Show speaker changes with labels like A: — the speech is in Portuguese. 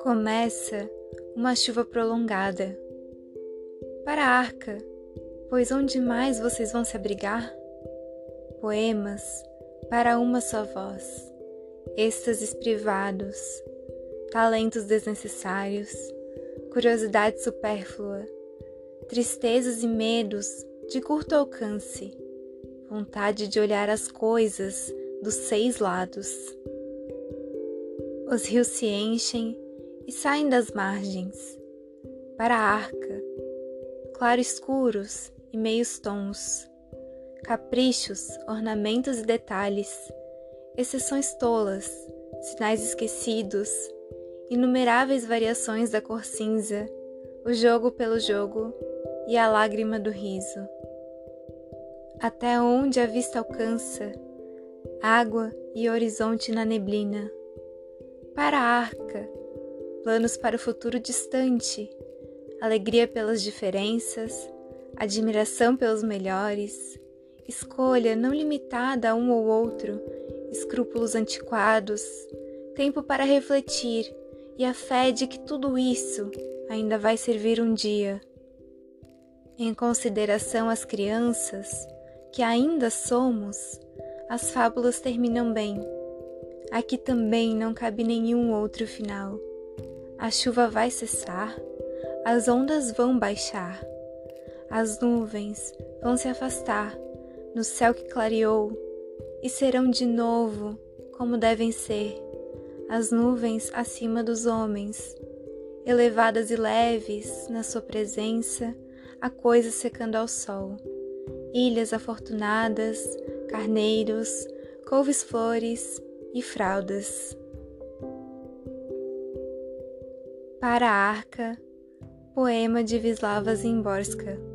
A: Começa uma chuva prolongada. Para a arca, pois onde mais vocês vão se abrigar? Poemas para uma só voz, êxtases privados, talentos desnecessários, curiosidade supérflua, tristezas e medos de curto alcance, vontade de olhar as coisas dos seis lados. Os rios se enchem e saem das margens, para a arca, claro-escuros e meios tons, caprichos, ornamentos e detalhes, exceções tolas, sinais esquecidos, inumeráveis variações da cor cinza, o jogo pelo jogo e a lágrima do riso. Até onde a vista alcança, água e horizonte na neblina. Para a arca, planos para o futuro distante, alegria pelas diferenças, admiração pelos melhores, escolha não limitada a um ou outro, escrúpulos antiquados, tempo para refletir e a fé de que tudo isso ainda vai servir um dia. Em consideração às crianças, que ainda somos, as fábulas terminam bem. Aqui também não cabe nenhum outro final. A chuva vai cessar, as ondas vão baixar, as nuvens vão se afastar no céu que clareou e serão de novo como devem ser as nuvens acima dos homens, elevadas e leves na sua presença, a coisa secando ao sol. Ilhas afortunadas, carneiros, couves-flores e fraldas. Para a Arca, poema de Vislava Zimborska.